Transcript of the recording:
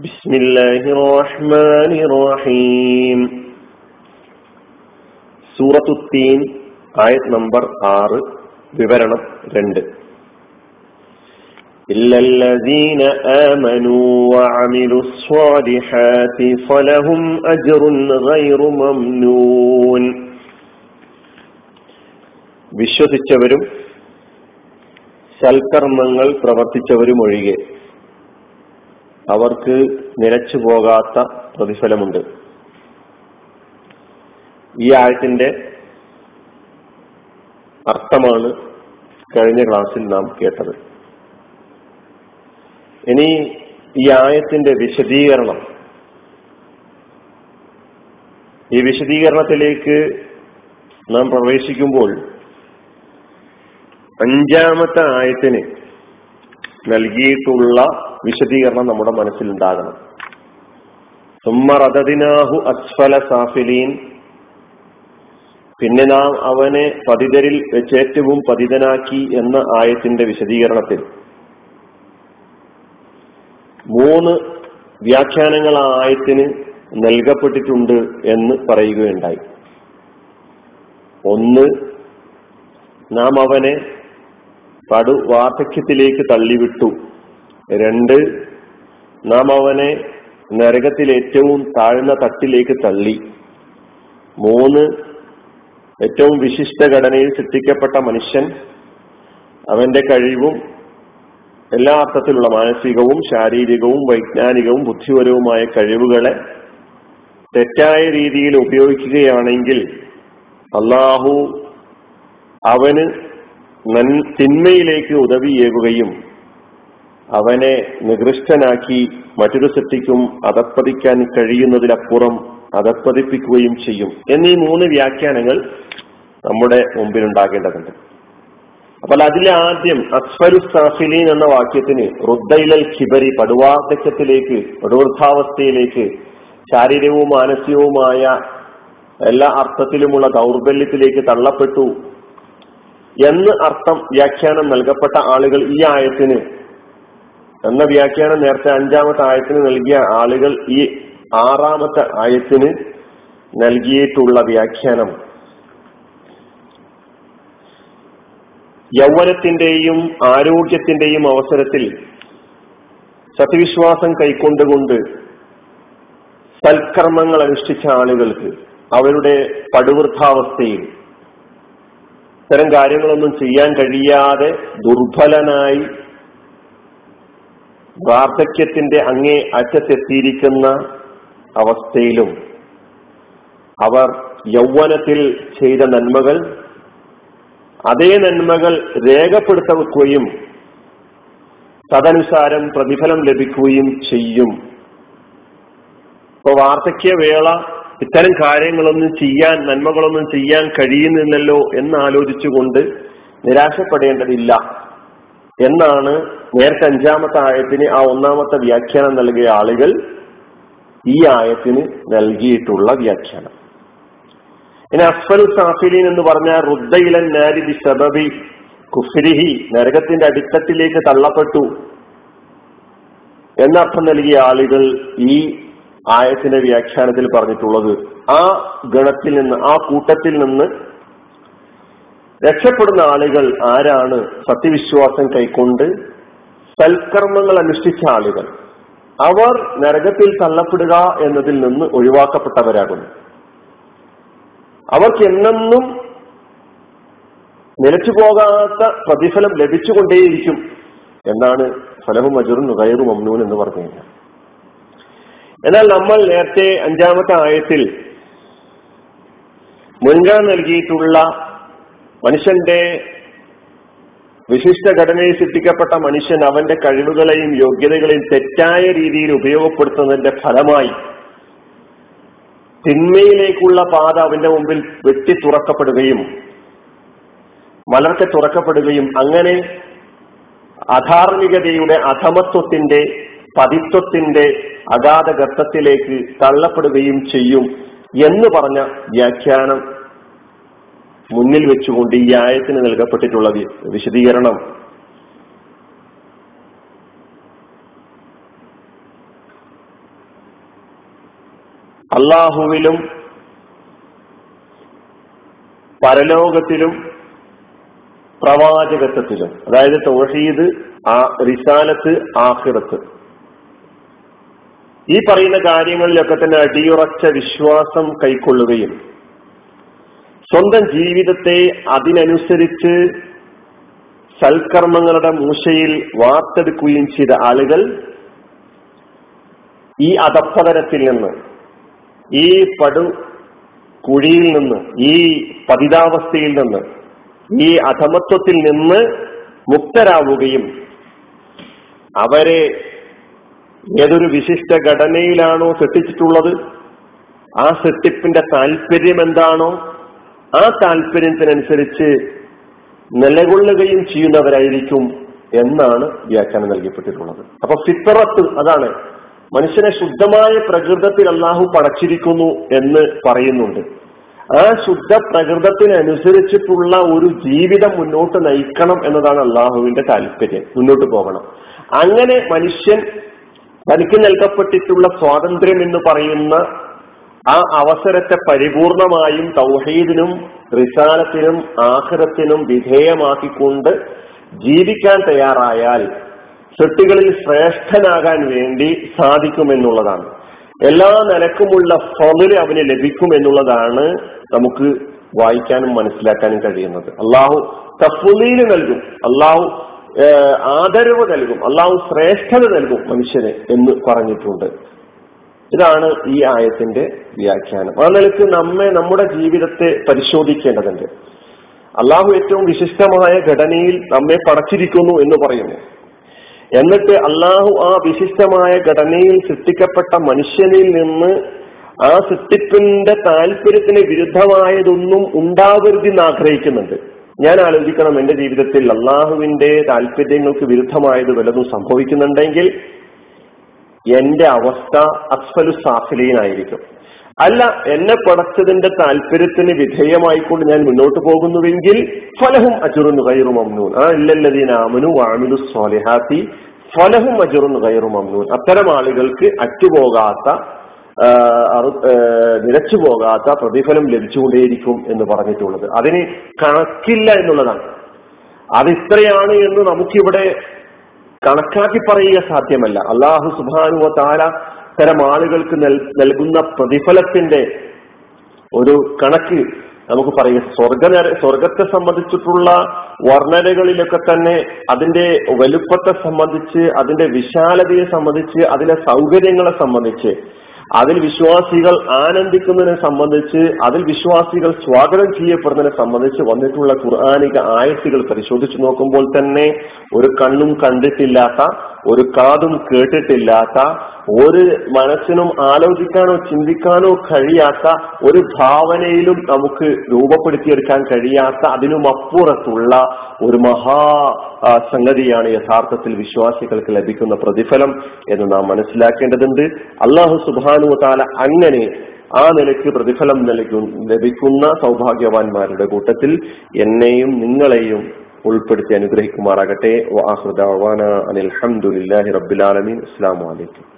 بسم الله الرحمن الرحيم സൂറത്തു തീൻ ആയത് നമ്പർ ആറ് വിവരണം രണ്ട് إلا الذين آمنوا وعملوا الصالحات فلهم أجر غير ممنون വിശ്വസിച്ചവരും സൽക്കർമ്മങ്ങൾ പ്രവർത്തിച്ചവരും ഒഴികെ അവർക്ക് നിലച്ചു പോകാത്ത പ്രതിഫലമുണ്ട്. ഈ ആയത്തിന്റെ അർത്ഥമാണ് കഴിഞ്ഞ ക്ലാസ്സിൽ നാം കേട്ടത്. ഇനി ഈ ആയത്തിന്റെ വിശദീകരണം. ഈ വിശദീകരണത്തിലേക്ക് നാം പ്രവേശിക്കുമ്പോൾ അഞ്ചാമത്തെ ആയത്തിന് നൽകിയിട്ടുള്ള വിശദീകരണം നമ്മുടെ മനസ്സിലുണ്ടാകണം. സുമ്മറദതിനാഹു അസ്ഫല സാഫിലീൻ. പിന്നെ നാം അവനെ പതിതരിൽ വെച്ചേറ്റവും പതിതനാക്കി എന്ന ആയത്തിന്റെ വിശദീകരണത്തിൽ. മൂന്ന് വ്യാഖ്യാനങ്ങൾ ആ ആയത്തിന് നൽകപ്പെട്ടിട്ടുണ്ട് എന്ന് പറയുകയുണ്ടായി. ഒന്ന് നാം അവനെ പടു വാർദ്ധക്യത്തിലേക്ക് തള്ളിവിട്ടു. രണ്ട് നാം അവനെ നരകത്തിൽ ഏറ്റവും താഴ്ന്ന തട്ടിലേക്ക് തള്ളി. മൂന്ന് ഏറ്റവും വിശിഷ്ട ഘടനയിൽ സൃഷ്ടിക്കപ്പെട്ട മനുഷ്യൻ അവന്റെ കഴിവും എല്ലാ അർത്ഥത്തിലുള്ള മാനസികവും ശാരീരികവും വൈജ്ഞാനികവും ബുദ്ധിപരവുമായ കഴിവുകളെ തെറ്റായ രീതിയിൽ ഉപയോഗിക്കുകയാണെങ്കിൽ അള്ളാഹു അവന് തിന്മയിലേക്ക് ഉദവിയേകുകയും അവനെ നികൃഷ്ടനാക്കി മറ്റൊരു സൃഷ്ടിക്കും അതപ്പതിക്കാൻ കഴിയുന്നതിലപ്പുറം അതപ്പതിപ്പിക്കുകയും ചെയ്യും. എന്നീ മൂന്ന് വ്യാഖ്യാനങ്ങൾ നമ്മുടെ മുമ്പിൽ ഉണ്ടാകേണ്ടതുണ്ട് അപ്പോൾ അതിലെ ആദ്യം അസ്ഫരു സാഫിലീൻ എന്ന വാക്യത്തിന് റുദ്ദൈലൽ ഖിബരി പടുവാർദ്ധക്യത്തിലേക്ക് പടുവൃദ്ധാവസ്ഥയിലേക്ക് ശാരീരികവും മാനസികവുമായ എല്ലാ അർത്ഥത്തിലുമുള്ള ദൗർബല്യത്തിലേക്ക് തള്ളപ്പെട്ടു എന്ന് അർത്ഥം വ്യാഖ്യാനം നൽകപ്പെട്ട ആളുകൾ ഈ ആയത്തിന് എന്ന വ്യാഖ്യാനം നേരത്തെ അഞ്ചാമത്തെ ആയത്തിന് നൽകിയ ആളുകൾ ഈ ആറാമത്തെ ആയത്തിന് നൽകിയിട്ടുള്ള വ്യാഖ്യാനം. യൗവനത്തിന്റെയും ആരോഗ്യത്തിന്റെയും അവസരത്തിൽ സത്യവിശ്വാസം കൈക്കൊണ്ടുകൊണ്ട് സൽക്കർമ്മങ്ങൾ അനുഷ്ഠിച്ച ആളുകൾക്ക് അവരുടെ പടുവൃദ്ധാവസ്ഥയിൽ ഇത്തരം കാര്യങ്ങളൊന്നും ചെയ്യാൻ കഴിയാതെ ദുർബലനായി വാർദ്ധക്യത്തിന്റെ അങ്ങേ അറ്റത്തെത്തിയിരിക്കുന്ന അവസ്ഥയിലും അവർ യൗവനത്തിൽ ചെയ്ത നന്മകൾ അതേ നന്മകൾ രേഖപ്പെടുത്തുകയും തദനുസാരം പ്രതിഫലം ലഭിക്കുകയും ചെയ്യും. ഇപ്പൊ വാർദ്ധക്യവേള ഇത്തരം കാര്യങ്ങളൊന്നും ചെയ്യാൻ നന്മകളൊന്നും ചെയ്യാൻ കഴിയുന്നില്ലല്ലോ എന്ന് ആലോചിച്ചുകൊണ്ട് നിരാശപ്പെടേണ്ടതില്ല എന്നാണ് നേരത്തെ അഞ്ചാമത്തെ ആയത്തിന് ആ ഒന്നാമത്തെ വ്യാഖ്യാനം നൽകിയ ആളുകൾ ഈ ആയത്തിന് നൽകിയിട്ടുള്ള വ്യാഖ്യാനം. ഇനി അസ്ഫൽ സാഫിലീൻ എന്ന് പറഞ്ഞ റുദ്ദയിലൻ നാരിദി സബബി കുഫ്രിഹി നരകത്തിന്റെ അടിത്തട്ടിലേക്ക് തള്ളപ്പെട്ടു എന്നർത്ഥം നൽകിയ ആളുകൾ ഈ ആയത്തിന്റെ വ്യാഖ്യാനത്തിൽ പറഞ്ഞിട്ടുള്ളത് ആ ഗണത്തിൽ നിന്ന് ആ കൂട്ടത്തിൽ നിന്ന് രക്ഷപ്പെടുന്ന ആളുകൾ ആരാണ്? സത്യവിശ്വാസം കൈക്കൊണ്ട് സൽക്കർമ്മങ്ങൾ അനുഷ്ഠിച്ച ആളുകൾ. അവർ നരകത്തിൽ തള്ളപ്പെടുക എന്നതിൽ നിന്ന് ഒഴിവാക്കപ്പെട്ടവരാകുന്നു. അവർക്ക് എന്നെന്നും നിലച്ചു പോകാത്ത പ്രതിഫലം ലഭിച്ചുകൊണ്ടേയിരിക്കും എന്നാണ് ഫലഹു അജുറും നുകയറും മമ്നൂൻ എന്ന് പറഞ്ഞു കഴിഞ്ഞാൽ എന്നാൽ നമ്മൾ നേരത്തെ അഞ്ചാമത്തെ ആയത്തിൽ മുൻഗണന നൽകിയിട്ടുള്ള മനുഷ്യന്റെ വിശിഷ്ട ഘടനയിൽ സൃഷ്ടിക്കപ്പെട്ട മനുഷ്യൻ അവന്റെ കഴിവുകളെയും യോഗ്യതകളെയും തെറ്റായ രീതിയിൽ ഉപയോഗപ്പെടുത്തുന്നതിന്റെ ഫലമായി തിന്മയിലേക്കുള്ള പാത അവന്റെ മുമ്പിൽ വെട്ടി തുറക്കപ്പെടുകയും മലർക്കെ തുറക്കപ്പെടുകയും അങ്ങനെ അധാർമികതയുടെ അധമത്വത്തിന്റെ പതിത്വത്തിന്റെ അഗാധ ഗർത്തത്തിലേക്ക് തള്ളപ്പെടുകയും ചെയ്യും എന്ന് പറഞ്ഞ വ്യാഖ്യാനം മുന്നിൽ വെച്ചുകൊണ്ട് ഈ ആയത്തിന് നൽകപ്പെട്ടിട്ടുള്ള വിശദീകരണം. അള്ളാഹുവിലും പരലോകത്തിലും പ്രവാചകത്വത്തിലും അതായത് തോഷീദ് ആ റിസാലത്ത് ആഹിറത്ത് ഈ പറയുന്ന കാര്യങ്ങളിലൊക്കെ തന്നെ അടിയുറച്ച വിശ്വാസം കൈക്കൊള്ളുകയും സ്വന്തം ജീവിതത്തെ അതിനനുസരിച്ച് സൽക്കർമ്മങ്ങളുടെ മൂശയിൽ വാർത്തെടുക്കുകയും ചെയ്ത ആളുകൾ ഈ അധപ്പതനത്തിൽ നിന്ന് ഈ പടു കുഴിയിൽ നിന്ന് ഈ പതിതാവസ്ഥയിൽ നിന്ന് ഈ അധമത്വത്തിൽ നിന്ന് മുക്തരാവുകയും അവരെ ഏതൊരു വിശിഷ്ട ഘടനയിലാണോ സൃഷ്ടിച്ചിട്ടുള്ളത്? ആ സൃഷ്ടിപ്പിന്റെ താല്പര്യം എന്താണോ? ആ താല്പര്യത്തിനനുസരിച്ച് നിലകൊള്ളുകയും ചെയ്യുന്നവരായിരിക്കും എന്നാണ് വ്യാഖ്യാനം നൽകപ്പെട്ടിട്ടുള്ളത്. അപ്പൊ ഫിത്തറത്ത് അതാണ്. മനുഷ്യനെ ശുദ്ധമായ പ്രകൃതത്തിൽ അള്ളാഹു പടച്ചിരിക്കുന്നു എന്ന് പറയുന്നുണ്ട്. ആ ശുദ്ധ പ്രകൃതത്തിനനുസരിച്ചിട്ടുള്ള ഒരു ജീവിതം മുന്നോട്ട് നയിക്കണം എന്നതാണ് അള്ളാഹുവിന്റെ താല്പര്യം മുന്നോട്ട് പോകണം. അങ്ങനെ മനുഷ്യൻ തനിക്ക് നൽകപ്പെട്ടിട്ടുള്ള സ്വാതന്ത്ര്യം എന്ന് പറയുന്ന ആ അവസരത്തെ പരിപൂർണമായും തൗഹീദിനും റിസാലത്തിനും ആഹ്റത്തിനും വിധേയമാക്കിക്കൊണ്ട് ജീവിക്കാൻ തയ്യാറായാൽ സൃഷ്ടികളിൽ ശ്രേഷ്ഠനാകാൻ വേണ്ടി സാധിക്കുമെന്നുള്ളതാണ്. എല്ലാ നിലക്കുമുള്ള ഫലര് അവന് ലഭിക്കും എന്നുള്ളതാണ് നമുക്ക് വായിക്കാനും മനസ്സിലാക്കാനും കഴിയുന്നത്. അള്ളാഹു തഫുലീന് നൽകും. അള്ളാഹു ആദരവ് നൽകും. അള്ളാഹു ശ്രേഷ്ഠത നൽകും മനുഷ്യന് എന്ന് പറഞ്ഞിട്ടുണ്ട്. ഇതാണ് ഈ ആയത്തിന്റെ വ്യാഖ്യാനം. ആ നിലയ്ക്ക് നമ്മെ നമ്മുടെ ജീവിതത്തെ പരിശോധിക്കേണ്ടതുണ്ട്. അള്ളാഹു ഏറ്റവും വിശിഷ്ടമായ ഘടനയിൽ നമ്മെ പടച്ചിരിക്കുന്നു എന്ന് പറയുന്നു. എന്നിട്ട് അള്ളാഹു ആ വിശിഷ്ടമായ ഘടനയിൽ സൃഷ്ടിക്കപ്പെട്ട മനുഷ്യനിൽ നിന്ന് ആ സൃഷ്ടിപ്പിന്റെ താല്പര്യത്തിന് വിരുദ്ധമായതൊന്നും ഉണ്ടാവരുതെന്ന് ആഗ്രഹിക്കുന്നുണ്ട്. ഞാൻ ആലോചിക്കണം എന്റെ ജീവിതത്തിൽ അള്ളാഹുവിന്റെ താല്പര്യങ്ങൾക്ക് വിരുദ്ധമായത് വല്ലതും സംഭവിക്കുന്നുണ്ടെങ്കിൽ എന്റെ അവസ്ഥ അസ്ഫലു സാഫിലീനായിരിക്കും. അല്ല എന്നെ പടച്ചതിന്റെ താല്പര്യത്തിന് വിധേയമായിക്കൊണ്ട് ഞാൻ മുന്നോട്ട് പോകുന്നുവെങ്കിൽ ഫലഹും അജുറുൻ കയറും അമ്നൂൻ ആ ഇല്ലല്ലതീൻ ആമനു വാമിലു സ്വാലിഹാത്തി ഫലഹും അജുറുൻ കയറും അമ്നൂൻ അത്തരം ആളുകൾക്ക് അറ്റുപോകാത്ത നിലച്ചു പോകാത്ത പ്രതിഫലം ലഭിച്ചുകൊണ്ടേയിരിക്കും എന്ന് പറഞ്ഞിട്ടുള്ളത്. അതിന് കണക്കില്ല എന്നുള്ളതാണ്. അത് ഇത്രയാണ് എന്ന് നമുക്കിവിടെ കണക്കാക്കി പറയുക സാധ്യമല്ല. അള്ളാഹു സുബാനുവ താര തരം ആളുകൾക്ക് നൽകുന്ന പ്രതിഫലത്തിന്റെ ഒരു കണക്ക് നമുക്ക് പറയുക. സ്വർഗ സ്വർഗത്തെ സംബന്ധിച്ചിട്ടുള്ള വർണനകളിലൊക്കെ തന്നെ അതിന്റെ വലുപ്പത്തെ സംബന്ധിച്ച് അതിന്റെ വിശാലതയെ സംബന്ധിച്ച് അതിലെ സൗകര്യങ്ങളെ സംബന്ധിച്ച് അതിൽ വിശ്വാസികൾ ആനന്ദിക്കുന്നതിനെ സംബന്ധിച്ച് അതിൽ വിശ്വാസികൾ സ്വാഗതം ചെയ്യപ്പെടുന്നതിനെ സംബന്ധിച്ച് വന്നിട്ടുള്ള ഖുർആാനിക ആയത്തുകൾ പരിശോധിച്ചു നോക്കുമ്പോൾ തന്നെ ഒരു കണ്ണും കണ്ടിട്ടില്ലാത്ത ഒരു കാതും കേട്ടിട്ടില്ലാത്ത ഒരു മനസ്സിനും ആലോചിക്കാനോ ചിന്തിക്കാനോ കഴിയാത്ത ഒരു ഭാവനയിലും നമുക്ക് രൂപപ്പെടുത്തിയെടുക്കാൻ കഴിയാത്ത അതിനും അപ്പുറത്തുള്ള ഒരു മഹാ സംഗതിയാണ് യഥാർത്ഥത്തിൽ വിശ്വാസികൾക്ക് ലഭിക്കുന്ന പ്രതിഫലം എന്ന് നാം മനസ്സിലാക്കേണ്ടതുണ്ട്. അള്ളാഹു സുബാനു താല അങ്ങനെ ആ നിലയ്ക്ക് പ്രതിഫലം നൽകും ലഭിക്കുന്ന സൗഭാഗ്യവാന്മാരുടെ കൂട്ടത്തിൽ എന്നെയും നിങ്ങളെയും ഉൾപ്പെടുത്തി അനുഗ്രഹിക്കുമാറാകട്ടെ. അനിൽ അലഹമുല്ലാഹി റബ്ബുലാലമീൻ അസ്സാം വലൈക്കും